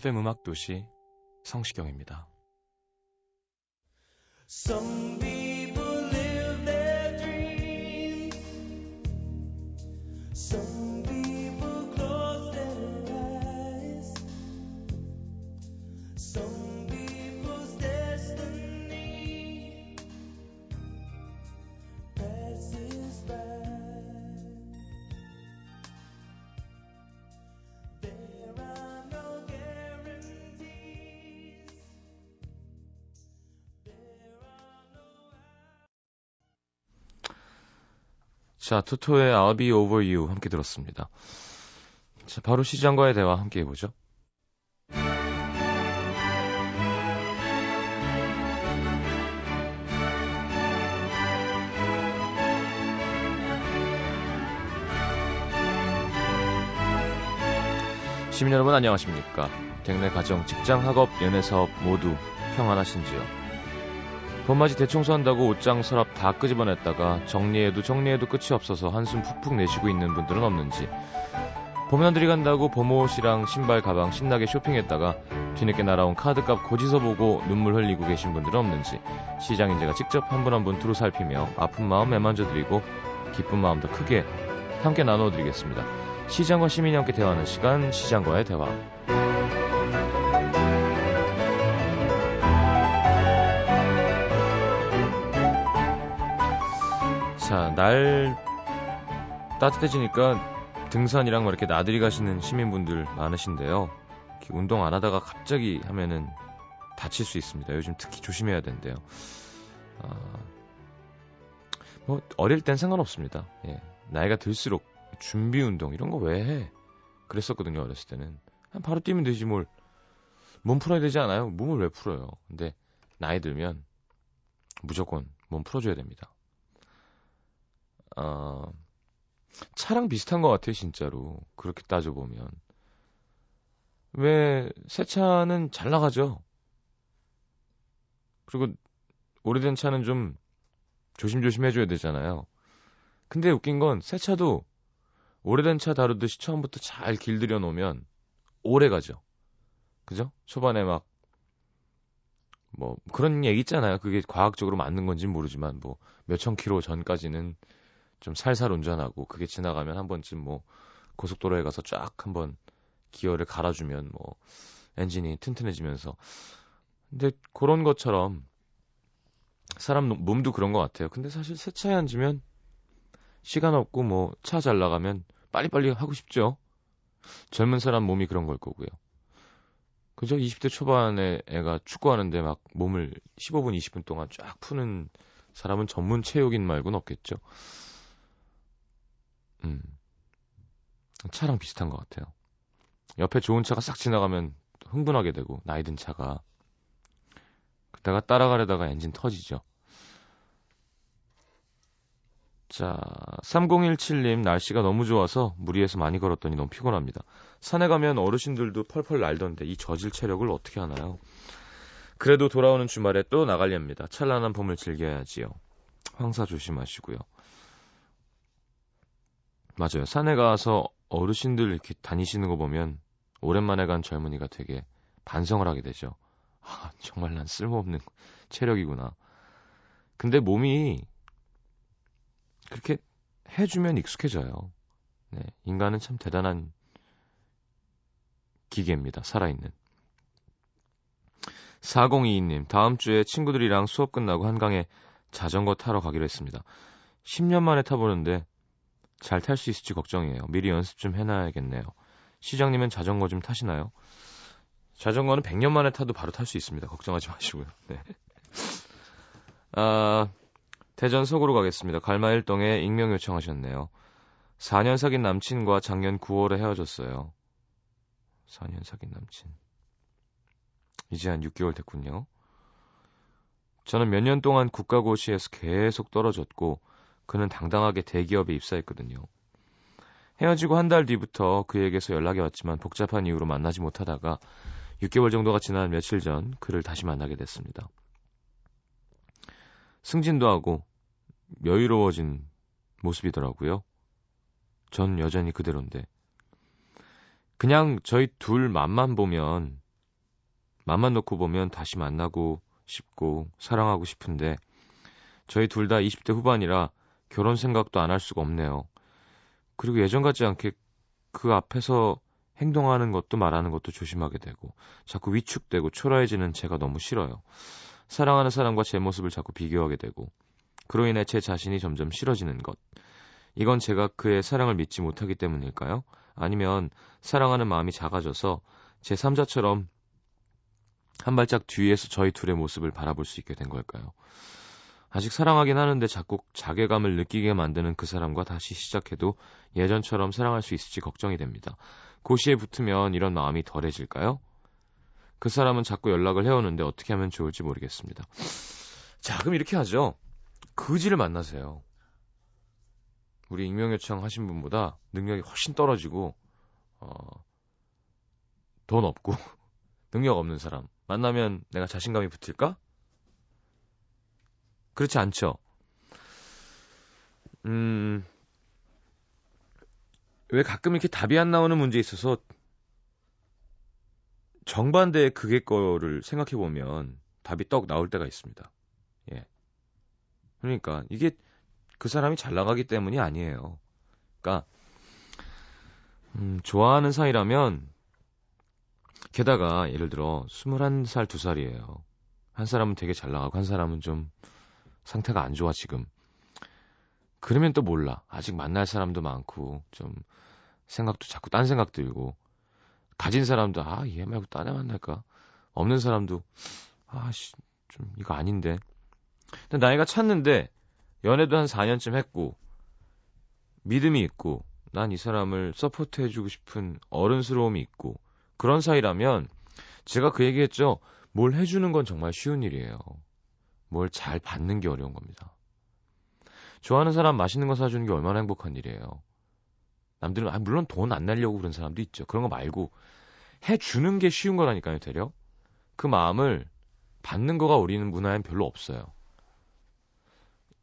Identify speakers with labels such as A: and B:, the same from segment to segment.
A: FM 음악 도시 성시경입니다. 자, 투토의 I'll Be Over You 함께 들었습니다. 자, 바로 시장과의 대화 함께 해보죠. 시민 여러분 안녕하십니까? 댁내 가정, 직장, 학업, 연애 사업 모두 평안하신지요? 봄맞이 대청소한다고 옷장 서랍 다 끄집어냈다가 정리해도 정리해도 끝이 없어서 한숨 푹푹 내쉬고 있는 분들은 없는지 봄나들이 간다고 봄옷이랑 신발 가방 신나게 쇼핑했다가 뒤늦게 날아온 카드값 고지서 보고 눈물 흘리고 계신 분들은 없는지 시장인 제가 직접 한 분 한 분 두루 살피며 아픈 마음 매만져드리고 기쁜 마음 더 크게 함께 나눠드리겠습니다. 시장과 시민이 함께 대화하는 시간 시장과의 대화 자, 날 따뜻해지니까 등산이랑 뭐 이렇게 나들이 가시는 시민분들 많으신데요. 운동 안 하다가 갑자기 하면은 다칠 수 있습니다. 요즘 특히 조심해야 된대요. 아, 뭐 어릴 땐 상관없습니다. 예, 나이가 들수록 준비 운동 이런 거 왜 해? 그랬었거든요 어렸을 때는 바로 뛰면 되지 뭘. 몸 풀어야 되지 않아요? 몸을 왜 풀어요? 근데 나이 들면 무조건 몸 풀어줘야 됩니다. 어, 차랑 비슷한 것 같아요, 진짜로. 그렇게 따져보면. 왜, 새 차는 잘 나가죠? 그리고, 오래된 차는 좀 조심조심 해줘야 되잖아요. 근데 웃긴 건, 새 차도 오래된 차 다루듯이 처음부터 잘 길들여 놓으면 오래 가죠. 그죠? 초반에 막, 뭐, 그런 얘기 있잖아요. 그게 과학적으로 맞는 건지 모르지만, 뭐, 몇천 킬로 전까지는 좀 살살 운전하고 그게 지나가면 한 번쯤 뭐 고속도로에 가서 쫙 한번 기어를 갈아주면 뭐 엔진이 튼튼해지면서 근데 그런 것처럼 사람 몸도 그런 것 같아요. 근데 사실 새 차에 앉으면 시간 없고 뭐 차 잘 나가면 빨리빨리 하고 싶죠. 젊은 사람 몸이 그런 걸 거고요. 그죠? 20대 초반에 애가 축구하는데 막 몸을 15분, 20분 동안 쫙 푸는 사람은 전문 체육인 말고는 없겠죠. 음. 차랑 비슷한 것 같아요. 옆에 좋은 차가 싹 지나가면 흥분하게 되고, 나이 든 차가. 그다가 따라가려다가 엔진 터지죠. 자, 3017님, 날씨가 너무 좋아서 무리해서 많이 걸었더니 너무 피곤합니다. 산에 가면 어르신들도 펄펄 날던데 이 저질 체력을 어떻게 하나요? 그래도 돌아오는 주말에 또 나가렵니다. 찬란한 봄을 즐겨야지요. 황사 조심하시고요. 맞아요. 산에 가서 어르신들 이렇게 다니시는 거 보면 오랜만에 간 젊은이가 되게 반성을 하게 되죠. 아, 정말 난 쓸모없는 체력이구나. 근데 몸이 그렇게 해주면 익숙해져요. 네, 인간은 참 대단한 기계입니다. 살아있는. 4022님, 다음 주에 친구들이랑 수업 끝나고 한강에 자전거 타러 가기로 했습니다. 10년 만에 타보는데 잘 탈 수 있을지 걱정이에요. 미리 연습 좀 해놔야겠네요. 시장님은 자전거 좀 타시나요? 자전거는 100년 만에 타도 바로 탈 수 있습니다. 걱정하지 마시고요. 네. 아, 대전 서구로 가겠습니다. 갈마 일동에 익명 요청하셨네요. 4년 사귄 남친과 작년 9월에 헤어졌어요. 4년 사귄 남친. 이제 한 6개월 됐군요. 저는 몇 년 동안 국가고시에서 계속 떨어졌고 그는 당당하게 대기업에 입사했거든요. 헤어지고 한 달 뒤부터 그에게서 연락이 왔지만 복잡한 이유로 만나지 못하다가 6개월 정도가 지난 며칠 전 그를 다시 만나게 됐습니다. 승진도 하고 여유로워진 모습이더라고요. 전 여전히 그대로인데. 그냥 저희 둘 맘만 보면, 맘만 놓고 보면 다시 만나고 싶고 사랑하고 싶은데, 저희 둘 다 20대 후반이라 결혼 생각도 안 할 수가 없네요. 그리고 예전 같지 않게 그 앞에서 행동하는 것도 말하는 것도 조심하게 되고, 자꾸 위축되고 초라해지는 제가 너무 싫어요. 사랑하는 사람과 제 모습을 자꾸 비교하게 되고, 그로 인해 제 자신이 점점 싫어지는 것. 이건 제가 그의 사랑을 믿지 못하기 때문일까요? 아니면 사랑하는 마음이 작아져서 제 삼자처럼 한 발짝 뒤에서 저희 둘의 모습을 바라볼 수 있게 된 걸까요? 아직 사랑하긴 하는데 자꾸 자괴감을 느끼게 만드는 그 사람과 다시 시작해도 예전처럼 사랑할 수 있을지 걱정이 됩니다. 고시에 붙으면 이런 마음이 덜해질까요? 그 사람은 자꾸 연락을 해오는데 어떻게 하면 좋을지 모르겠습니다. 자, 그럼 이렇게 하죠. 그지를 만나세요. 우리 익명 요청 하신 분보다 능력이 훨씬 떨어지고 어, 돈 없고 능력 없는 사람 만나면 내가 자신감이 붙을까? 그렇지 않죠. 음, 왜 가끔 이렇게 답이 안 나오는 문제에 있어서 정반대의 그게 거를 생각해 보면 답이 떡 나올 때가 있습니다. 예. 그러니까 이게 그 사람이 잘 나가기 때문이 아니에요. 그러니까 음, 좋아하는 사이라면 게다가 예를 들어 21살, 2살이에요. 한 사람은 되게 잘 나가고 한 사람은 좀 상태가 안 좋아 지금. 그러면 또 몰라. 아직 만날 사람도 많고 좀 생각도 자꾸 딴 생각 들고. 가진 사람도 아 얘 말고 딴 애 만날까? 없는 사람도 아씨 좀 이거 아닌데. 근데 나이가 찼는데 연애도 한 4년쯤 했고 믿음이 있고 난 이 사람을 support 해주고 싶은 어른스러움이 있고 그런 사이라면 제가 그 얘기했죠. 뭘 해주는 건 정말 쉬운 일이에요 뭘 잘 받는 게 어려운 겁니다. 좋아하는 사람 맛있는 거 사주는 게 얼마나 행복한 일이에요. 남들은 아, 물론 돈 안 내려고 그런 사람도 있죠. 그런 거 말고 해 주는 게 쉬운 거라니까요, 되려. 그 마음을 받는 거가 우리는 문화엔 별로 없어요.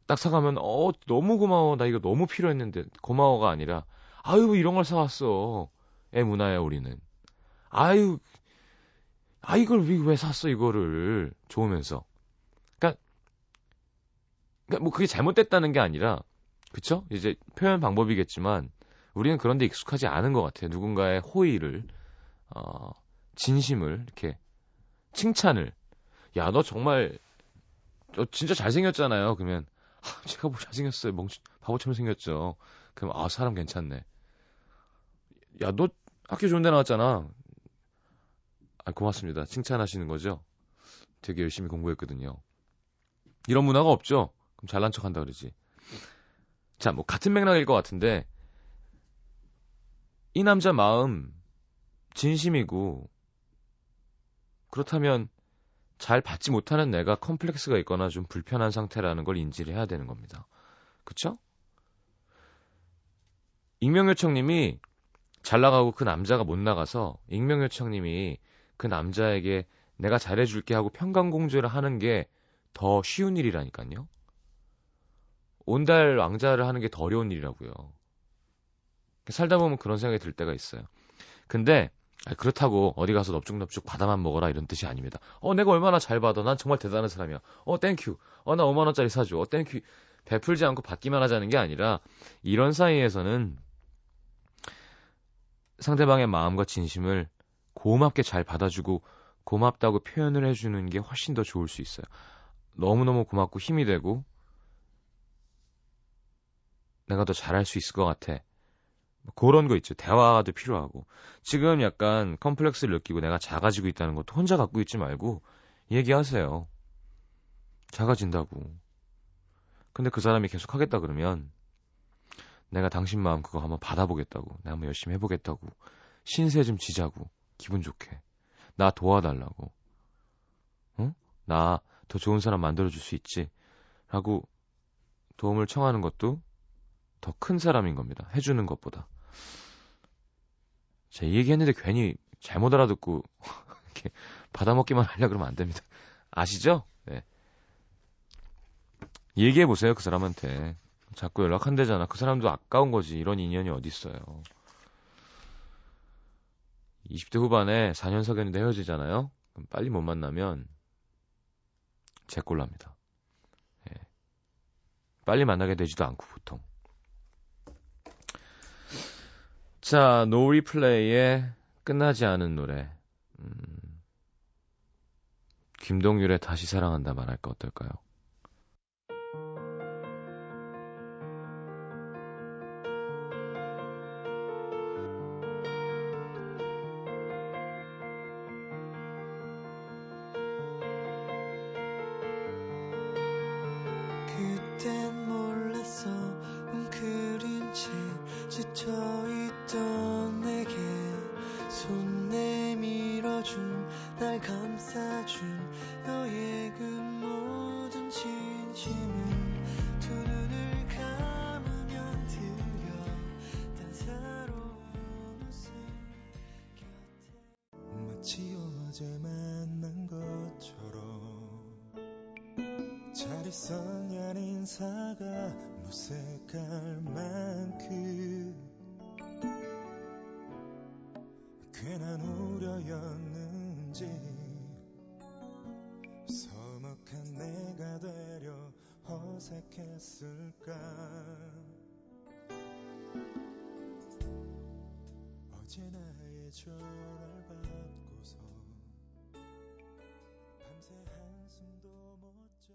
A: 딱 사가면 어 너무 고마워. 나 이거 너무 필요했는데. 고마워가 아니라 아유 이런 걸 사왔어. 애 문화야 우리는. 아유 아 이걸 왜, 왜 샀어 이거를. 좋으면서 그러니까 뭐 그게 잘못됐다는 게 아니라 그쵸 이제 표현 방법이겠지만 우리는 그런데 익숙하지 않은 것 같아요. 누군가의 호의를, 어, 진심을, 이렇게, 칭찬을. 야, 너 정말, 너 진짜 잘생겼잖아요. 그러면, 아, 제가 뭐 잘생겼어요. 멍치, 바보처럼 생겼죠. 그럼, 아, 사람 괜찮네. 야, 너 학교 좋은 데 나왔잖아. 아, 고맙습니다. 칭찬하시는 거죠? 되게 열심히 공부했거든요. 이런 문화가 없죠? 그럼 잘난 척 한다 그러지. 자, 뭐, 같은 맥락일 것 같은데, 이 남자 마음 진심이고 그렇다면 잘 받지 못하는 내가 컴플렉스가 있거나 좀 불편한 상태라는 걸 인지를 해야 되는 겁니다. 그쵸? 익명 요청님이 잘 나가고 그 남자가 못 나가서 익명 요청님이 그 남자에게 내가 잘해줄게 하고 평강공주를 하는 게 더 쉬운 일이라니까요. 온달 왕자를 하는 게 더 어려운 일이라고요. 살다 보면 그런 생각이 들 때가 있어요. 근데 그렇다고 어디 가서 넙죽넙죽 받아만 먹어라 이런 뜻이 아닙니다. 어 내가 얼마나 잘 받아. 난 정말 대단한 사람이야. 어 thank you. 어 나 5만 원짜리 사줘. 어 thank you. 베풀지 않고 받기만 하자는 게 아니라 이런 사이에서는 상대방의 마음과 진심을 고맙게 잘 받아주고 고맙다고 표현을 해주는 게 훨씬 더 좋을 수 있어요. 너무너무 고맙고 힘이 되고 내가 더 잘할 수 있을 것 같아. 뭐 그런 거 있죠. 대화도 필요하고. 지금 약간 컴플렉스를 느끼고 내가 작아지고 있다는 것도 혼자 갖고 있지 말고 얘기하세요. 작아진다고. 근데 그 사람이 계속 하겠다 그러면 내가 당신 마음 그거 한번 받아보겠다고. 내가 한번 열심히 해보겠다고. 신세 좀 지자고. 기분 좋게. 나 도와달라고. 응? 나 더 좋은 사람 만들어줄 수 있지. 라고 도움을 청하는 것도 더 큰 사람인 겁니다. 해주는 것보다. 제가 이 얘기했는데 괜히 잘못 알아듣고 이렇게 받아먹기만 하려 그러면 안 됩니다. 아시죠? 네. 얘기해 보세요 그 사람한테. 자꾸 연락한대잖아. 그 사람도 아까운 거지. 이런 인연이 어디 있어요. 20대 후반에 4년 사귀었는데 헤어지잖아요. 그럼 빨리 못 만나면 제 꼴납니다. 예. 빨리 만나게 되지도 않고 보통. 자, 노 리플레이의 끝나지 않은 노래. 음, 김동률의 다시 사랑한다 말할까 어떨까요?
B: 어색했을까 어제 나의 전화를 받고서 밤새 한숨도 못 자.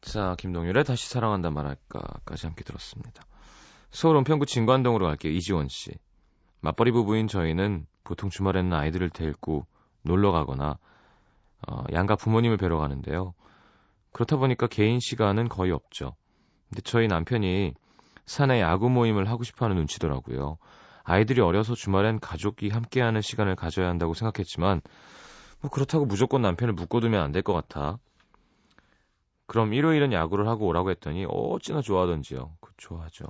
A: 자, 김동률의 다시 사랑한다 말할까까지 함께 들었습니다. 서울 은평구 진관동으로 갈게요. 이지원 씨. 맞벌이 부부인 저희는 보통 주말에는 아이들을 데리고 놀러 가거나 어, 양가 부모님을 뵈러 가는데요. 그렇다 보니까 개인 시간은 거의 없죠. 근데 저희 남편이 산에 야구 모임을 하고 싶어 하는 눈치더라고요. 아이들이 어려서 주말엔 가족이 함께하는 시간을 가져야 한다고 생각했지만 뭐 그렇다고 무조건 남편을 묶어두면 안 될 것 같아. 그럼 일요일은 야구를 하고 오라고 했더니 어찌나 좋아하던지요. 그 좋아하죠.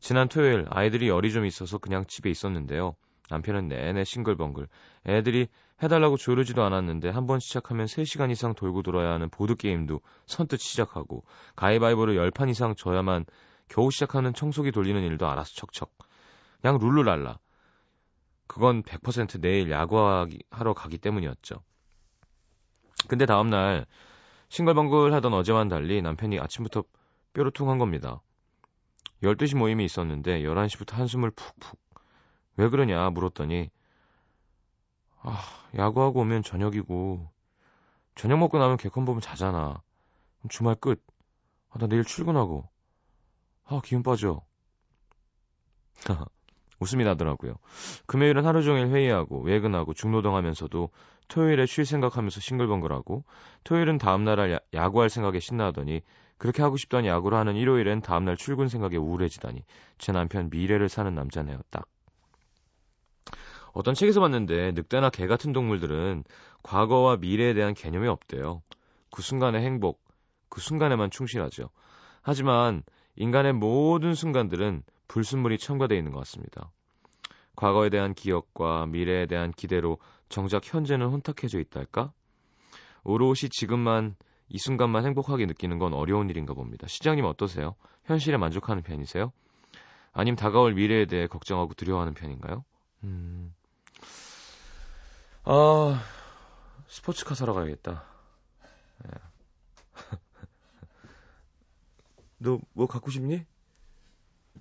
A: 지난 토요일 아이들이 열이 좀 있어서 그냥 집에 있었는데요. 남편은 내내 싱글벙글. 애들이 해달라고 조르지도 않았는데 한 번 시작하면 3시간 이상 돌고 돌아야 하는 보드게임도 선뜻 시작하고 가위바위보를 10판 이상 져야만 겨우 시작하는 청소기 돌리는 일도 알아서 척척. 그냥 룰루랄라. 그건 100% 내일 야구하러 가기 때문이었죠. 근데 다음날 싱글벙글 하던 어제와는 달리 남편이 아침부터 뾰루퉁한 겁니다. 12시 모임이 있었는데 11시부터 한숨을 푹푹. 왜 그러냐 물었더니 아, 야구하고 오면 저녁이고 저녁 먹고 나면 개콘 보면 자잖아. 주말 끝. 아, 나 내일 출근하고. 아, 기운 빠져. 웃음이 나더라고요. 금요일은 하루 종일 회의하고 외근하고 중노동하면서도 토요일에 쉴 생각하면서 싱글벙글하고 토요일은 다음날 야구할 생각에 신나하더니 그렇게 하고 싶던 야구를 하는 일요일엔 다음날 출근 생각에 우울해지다니 제 남편 미래를 사는 남자네요. 딱. 어떤 책에서 봤는데 늑대나 개 같은 동물들은 과거와 미래에 대한 개념이 없대요. 그 순간의 행복, 그 순간에만 충실하죠. 하지만 인간의 모든 순간들은 불순물이 첨가되어 있는 것 같습니다. 과거에 대한 기억과 미래에 대한 기대로 정작 현재는 혼탁해져 있달까? 오롯이 지금만 이 순간만 행복하게 느끼는 건 어려운 일인가 봅니다. 시장님 어떠세요? 현실에 만족하는 편이세요? 아님 다가올 미래에 대해 걱정하고 두려워하는 편인가요? 음. 아, 스포츠카 사러 가야겠다. 예. 너뭐 갖고 싶니?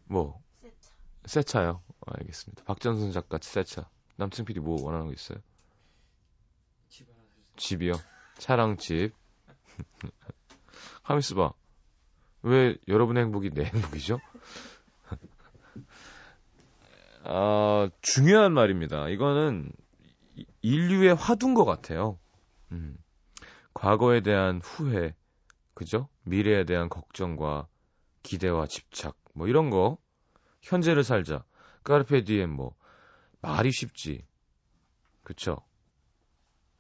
A: 뭐? 새 차요. 아, 알겠습니다. 박전선 작가 새 차. 남층 PD 뭐 원하는 거 있어요? 집이요? 차랑 집. 하미스 봐. 왜 여러분의 행복이 내 행복이죠? 아, 중요한 말입니다. 이거는 인류의 화두인 것 같아요. 음. 과거에 대한 후회, 그죠? 미래에 대한 걱정과 기대와 집착, 뭐 이런 거. 현재를 살자. carpe diem 뭐. 말이 쉽지. 그쵸?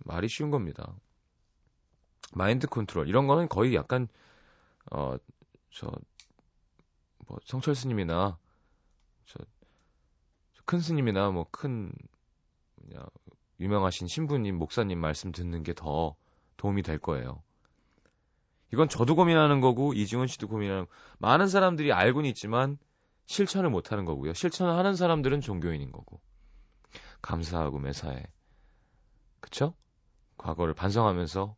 A: 말이 쉬운 겁니다. 마인드 컨트롤. 이런 거는 거의 약간, 어, 저, 뭐, 성철 스님이나, 저, 큰 스님이나 뭐, 큰, 뭐냐, 유명하신 신부님, 목사님 말씀 듣는 게 더 도움이 될 거예요. 이건 저도 고민하는 거고, 이지원 씨도 고민하는, 많은 사람들이 알고는 있지만, 실천을 못 하는 거고요. 실천을 하는 사람들은 종교인인 거고. 감사하고 매사에. 그쵸? 과거를 반성하면서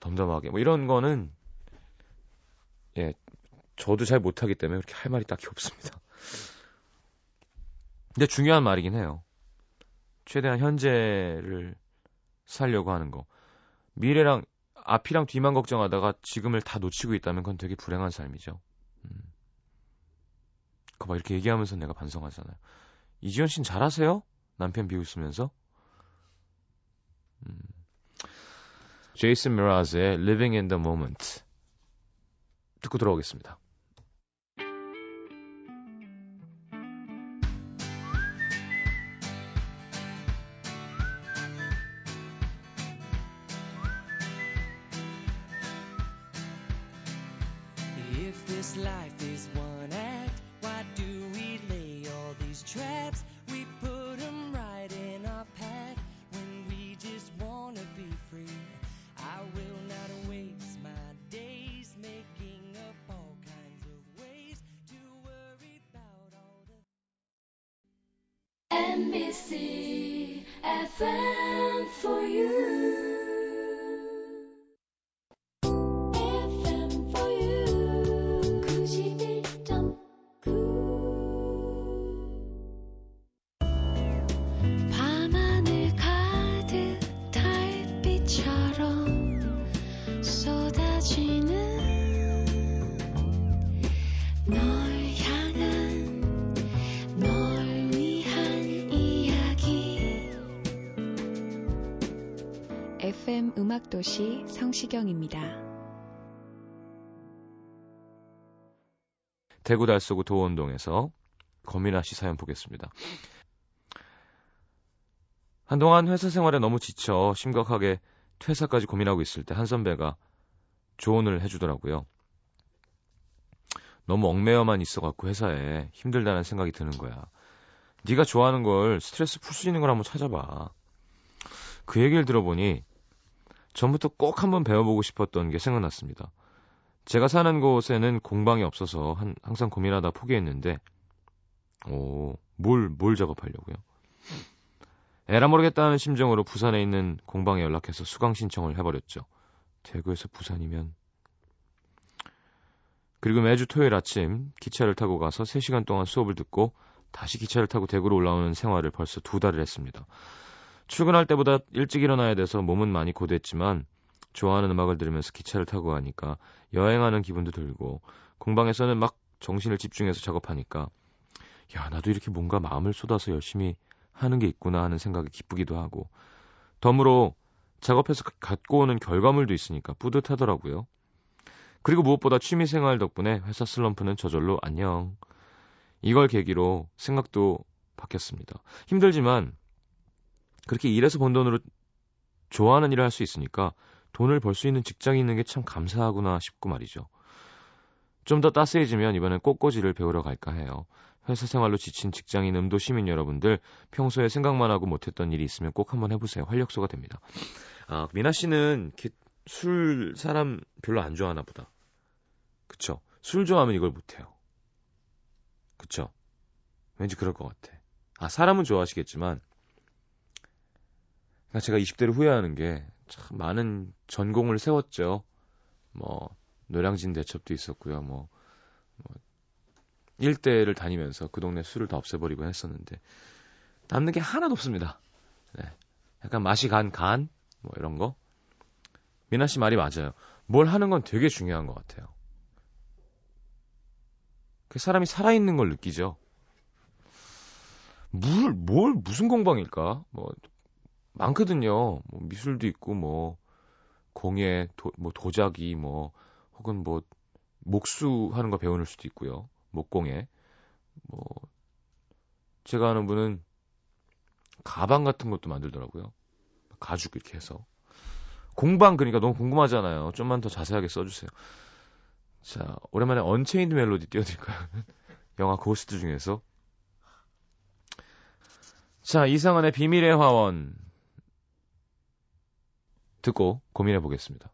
A: 덤덤하게 뭐 이런 거는 예 저도 잘 못하기 때문에 그렇게 할 말이 딱히 없습니다. 근데 중요한 말이긴 해요. 최대한 현재를 살려고 하는 거. 미래랑 앞이랑 뒤만 걱정하다가 지금을 다 놓치고 있다면 그건 되게 불행한 삶이죠. 음. 그봐 이렇게 얘기하면서 내가 반성하잖아요. 이지현 씨는 잘하세요? 남편 비웃으면서. 음. 제이슨 미라즈의 Living in the Moment 듣고 들어오겠습니다.
C: if this life is one.
D: FM 음악도시 성시경입니다.
A: 대구 달서구 도원동에서 거미나 씨 사연 보겠습니다. 한동안 회사 생활에 너무 지쳐 심각하게 퇴사까지 고민하고 있을 때 한 선배가 조언을 해주더라고요. 너무 얽매여만 있어갖고 회사에 힘들다는 생각이 드는 거야. 네가 좋아하는 걸 스트레스 풀 수 있는 걸 한번 찾아봐. 그 얘기를 들어보니 전부터 꼭 한번 배워보고 싶었던 게 생각났습니다. 제가 사는 곳에는 공방이 없어서 한, 항상 고민하다 포기했는데, 오, 뭘, 뭘 작업하려고요? 에라 모르겠다는 심정으로 부산에 있는 공방에 연락해서 수강 신청을 해버렸죠. 대구에서 부산이면. 그리고 매주 토요일 아침 기차를 타고 가서 3시간 동안 수업을 듣고 다시 기차를 타고 대구로 올라오는 생활을 벌써 두 달을 했습니다. 출근할 때보다 일찍 일어나야 돼서 몸은 많이 고됐지만 좋아하는 음악을 들으면서 기차를 타고 가니까 여행하는 기분도 들고 공방에서는 막 정신을 집중해서 작업하니까 야 나도 이렇게 뭔가 마음을 쏟아서 열심히 하는 게 있구나 하는 생각이 기쁘기도 하고 덤으로 작업해서 가- 갖고 오는 결과물도 있으니까 뿌듯하더라고요. 그리고 무엇보다 취미생활 덕분에 회사 슬럼프는 저절로 안녕. 이걸 계기로 생각도 바뀌었습니다. 힘들지만 그렇게 일해서 번 돈으로 좋아하는 일을 할 수 있으니까 돈을 벌 수 있는 직장이 있는 게 참 감사하구나 싶고 말이죠. 좀 더 따스해지면 이번엔 꽃꽂이를 배우러 갈까 해요. 회사 생활로 지친 직장인 음도 시민 여러분들 평소에 생각만 하고 못했던 일이 있으면 꼭 한번 해보세요. 활력소가 됩니다. 아, 미나 씨는 술 사람 별로 안 좋아하나 보다. 그쵸? 술 좋아하면 이걸 못해요. 그쵸? 왠지 그럴 것 같아. 아, 사람은 좋아하시겠지만, 제가 20대를 후회하는 게, 참 많은 전공을 세웠죠. 뭐, 노량진 대첩도 있었고요. 뭐, 뭐, 일대를 다니면서 그 동네 술을 다 없애버리고 했었는데, 남는 게 하나도 없습니다. 네. 약간 맛이 간 간, 뭐 이런 거. 미나 씨 말이 맞아요. 뭘 하는 건 되게 중요한 것 같아요. 그 사람이 살아있는 걸 느끼죠. 물, 뭘, 무슨 공방일까? 뭐, 많거든요. 뭐 미술도 있고, 뭐, 공예, 도, 뭐, 도자기, 뭐, 혹은 뭐, 목수 하는 거 배우는 수도 있고요. 목공예. 뭐, 제가 아는 분은 가방 같은 것도 만들더라고요. 가죽 이렇게 해서. 공방 그러니까 너무 궁금하잖아요. 좀만 더 자세하게 써주세요. 자, 오랜만에 Unchained Melody 띄워드릴까요? 영화 Ghost 중에서. 자, 이상은의 비밀의 화원. 듣고 고민해 보겠습니다.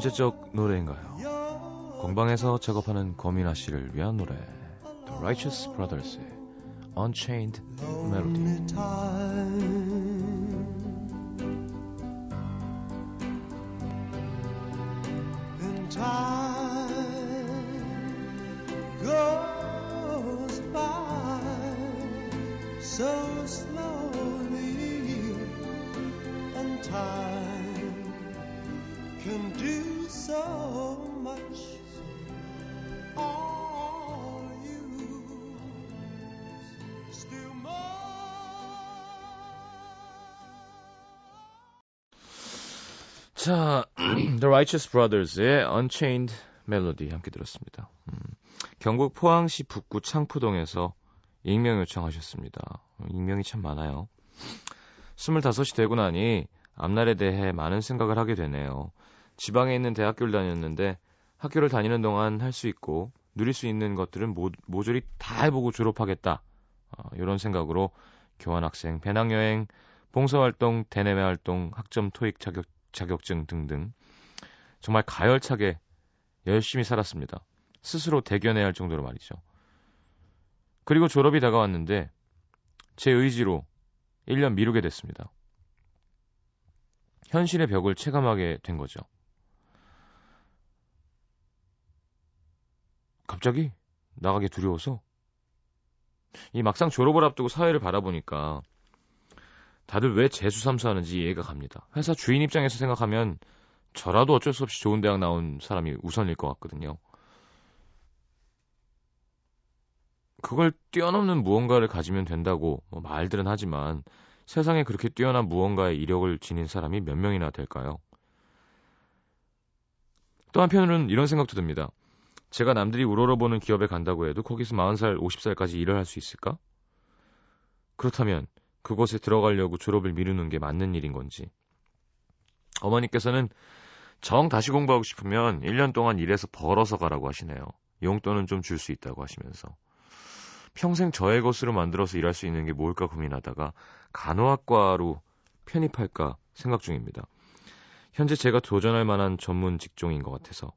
A: 언제적 노래인가요? 공방에서 작업하는 거미나 씨를 위한 노래. The Righteous Brothers의 Unchained Melody. Righteous Brothers의 Unchained Melody 함께 들었습니다. 음, 경북 포항시 북구 창포동에서 익명 요청하셨습니다. 어, 익명이 참 많아요. 25이 되고 나니 앞날에 대해 많은 생각을 하게 되네요. 지방에 있는 대학교를 다녔는데 학교를 다니는 동안 할 수 있고 누릴 수 있는 것들은 모, 모조리 다 해보고 졸업하겠다. 어, 이런 생각으로 교환학생, 배낭여행, 봉사활동, 대내외 활동, 학점 토익 자격, 자격증 등등 정말 가열차게 열심히 살았습니다. 스스로 대견해야 할 정도로 말이죠. 그리고 졸업이 다가왔는데 제 의지로 1년 미루게 됐습니다. 현실의 벽을 체감하게 된 거죠. 갑자기 나가기 두려워서 이 막상 졸업을 앞두고 사회를 바라보니까 다들 왜 재수삼수하는지 이해가 갑니다. 회사 주인 입장에서 생각하면 저라도 어쩔 수 없이 좋은 대학 나온 사람이 우선일 것 같거든요. 그걸 뛰어넘는 무언가를 가지면 된다고 뭐 말들은 하지만 세상에 그렇게 뛰어난 무언가의 이력을 지닌 사람이 몇 명이나 될까요? 또 한편으로는 이런 생각도 듭니다. 제가 남들이 우러러보는 기업에 간다고 해도 거기서 40살, 50살까지 일을 할 수 있을까? 그렇다면 그곳에 들어가려고 졸업을 미루는 게 맞는 일인 건지. 어머니께서는 정 다시 공부하고 싶으면 1년 동안 일해서 벌어서 가라고 하시네요. 용돈은 좀 줄 수 있다고 하시면서. 평생 저의 것으로 만들어서 일할 수 있는 게 뭘까 고민하다가 간호학과로 편입할까 생각 중입니다. 현재 제가 도전할 만한 전문 직종인 것 같아서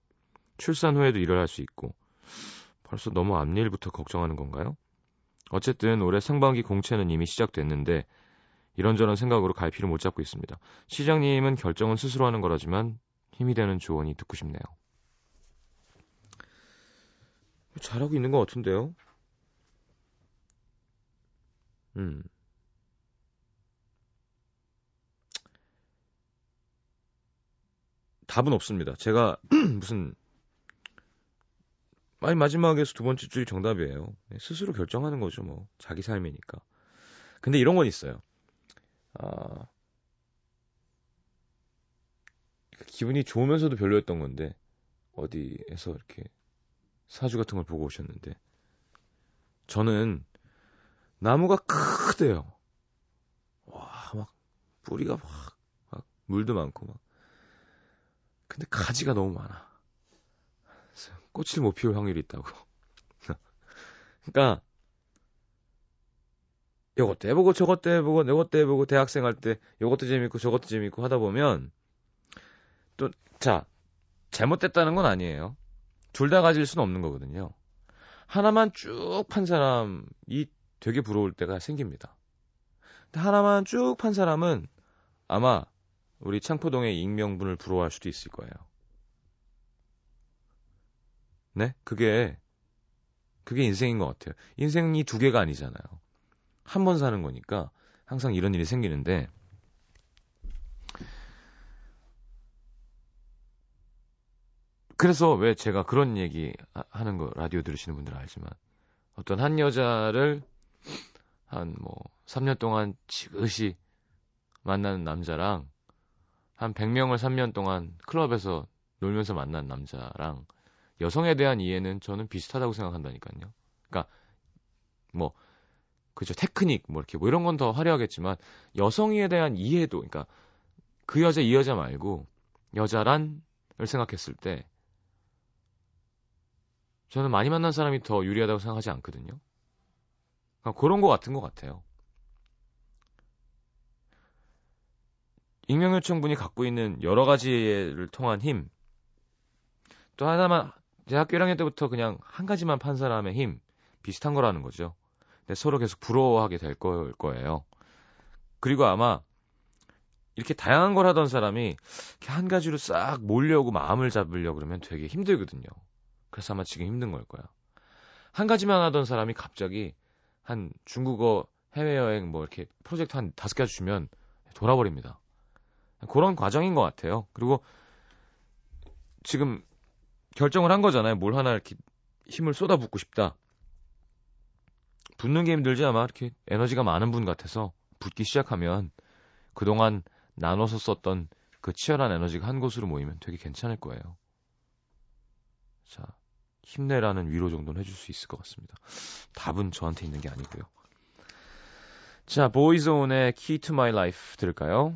A: 출산 후에도 일을 할 수 있고 벌써 너무 앞일부터 걱정하는 건가요? 어쨌든 올해 상반기 공채는 이미 시작됐는데 이런저런 생각으로 갈피를 못 잡고 있습니다. 시장님은 결정은 스스로 하는 거라지만 힘이 되는 조언이 듣고 싶네요. 잘하고 있는 것 같은데요? 음. 답은 없습니다. 제가 무슨 아니 마지막에서 두 번째 줄이 정답이에요. 네, 스스로 결정하는 거죠, 뭐 자기 삶이니까. 근데 이런 건 있어요. 아 기분이 좋으면서도 별로였던 건데 어디에서 이렇게 사주 같은 걸 보고 오셨는데 저는 나무가 크대요. 와, 막 뿌리가 막, 막 물도 많고 막. 근데 가지가 너무 많아. 꽃을 못 피울 확률이 있다고. 그러니까 요것도 해보고 저것도 해보고 요것도 해보고 대학생 할 때 요것도 재밌고 저것도 재밌고 하다 보면 또 자 잘못됐다는 건 아니에요. 둘 다 가질 수는 없는 거거든요. 하나만 쭉 판 사람이 되게 부러울 때가 생깁니다. 하나만 쭉 판 사람은 아마 우리 창포동의 익명분을 부러워할 수도 있을 거예요. 네? 그게 그게 인생인 것 같아요. 인생이 두 개가 아니잖아요. 한 번 사는 거니까 항상 이런 일이 생기는데 그래서 왜 제가 그런 얘기 하- 하는 거 라디오 들으시는 분들은 알지만 어떤 한 여자를 한 뭐 3년 동안 지그시 만나는 남자랑 한 100명을 3년 동안 클럽에서 놀면서 만난 남자랑 여성에 대한 이해는 저는 비슷하다고 생각한다니까요. 그러니까 뭐 그죠 테크닉 뭐 이렇게 뭐 이런 건 더 화려하겠지만 여성에 대한 이해도 그러니까 그 여자 이 여자 말고 여자란을 생각했을 때 저는 많이 만난 사람이 더 유리하다고 생각하지 않거든요. 그런 거 같은 것 같아요. 익명 요청분이 갖고 있는 여러 가지를 통한 힘, 또 하나만 대학교 1학년 때부터 그냥 한 가지만 판 사람의 힘 비슷한 거라는 거죠. 근데 서로 계속 부러워하게 될 거- 거예요. 그리고 아마 이렇게 다양한 걸 하던 사람이 이렇게 한 가지로 싹 몰려오고 마음을 잡으려고 그러면 되게 힘들거든요. 그래서 아마 지금 힘든 걸 거야. 한 가지만 하던 사람이 갑자기 한 중국어 해외여행 뭐 이렇게 프로젝트 한 다섯 가지 주면 돌아버립니다. 그런 과정인 것 같아요. 그리고 지금 결정을 한 거잖아요. 뭘 하나 이렇게 힘을 쏟아붓고 싶다. 붙는 게 힘들지 아마 이렇게 에너지가 많은 분 같아서 붙기 시작하면 그동안 나눠서 썼던 그 치열한 에너지가 한 곳으로 모이면 되게 괜찮을 거예요. 자, 힘내라는 위로 정도는 해줄 수 있을 것 같습니다. 답은 저한테 있는 게 아니고요. 자, 보이즈온의 Key to My Life 들을까요?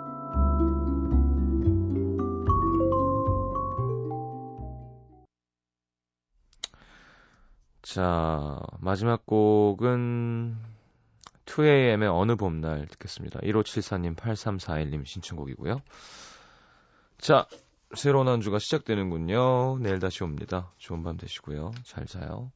A: 자, 마지막 곡은 2AM의 어느 봄날 듣겠습니다. 1574님, 8341님 신청곡이고요. 자, 새로운 한 주가 시작되는군요. 내일 다시 옵니다. 좋은 밤 되시고요. 잘
B: 자요.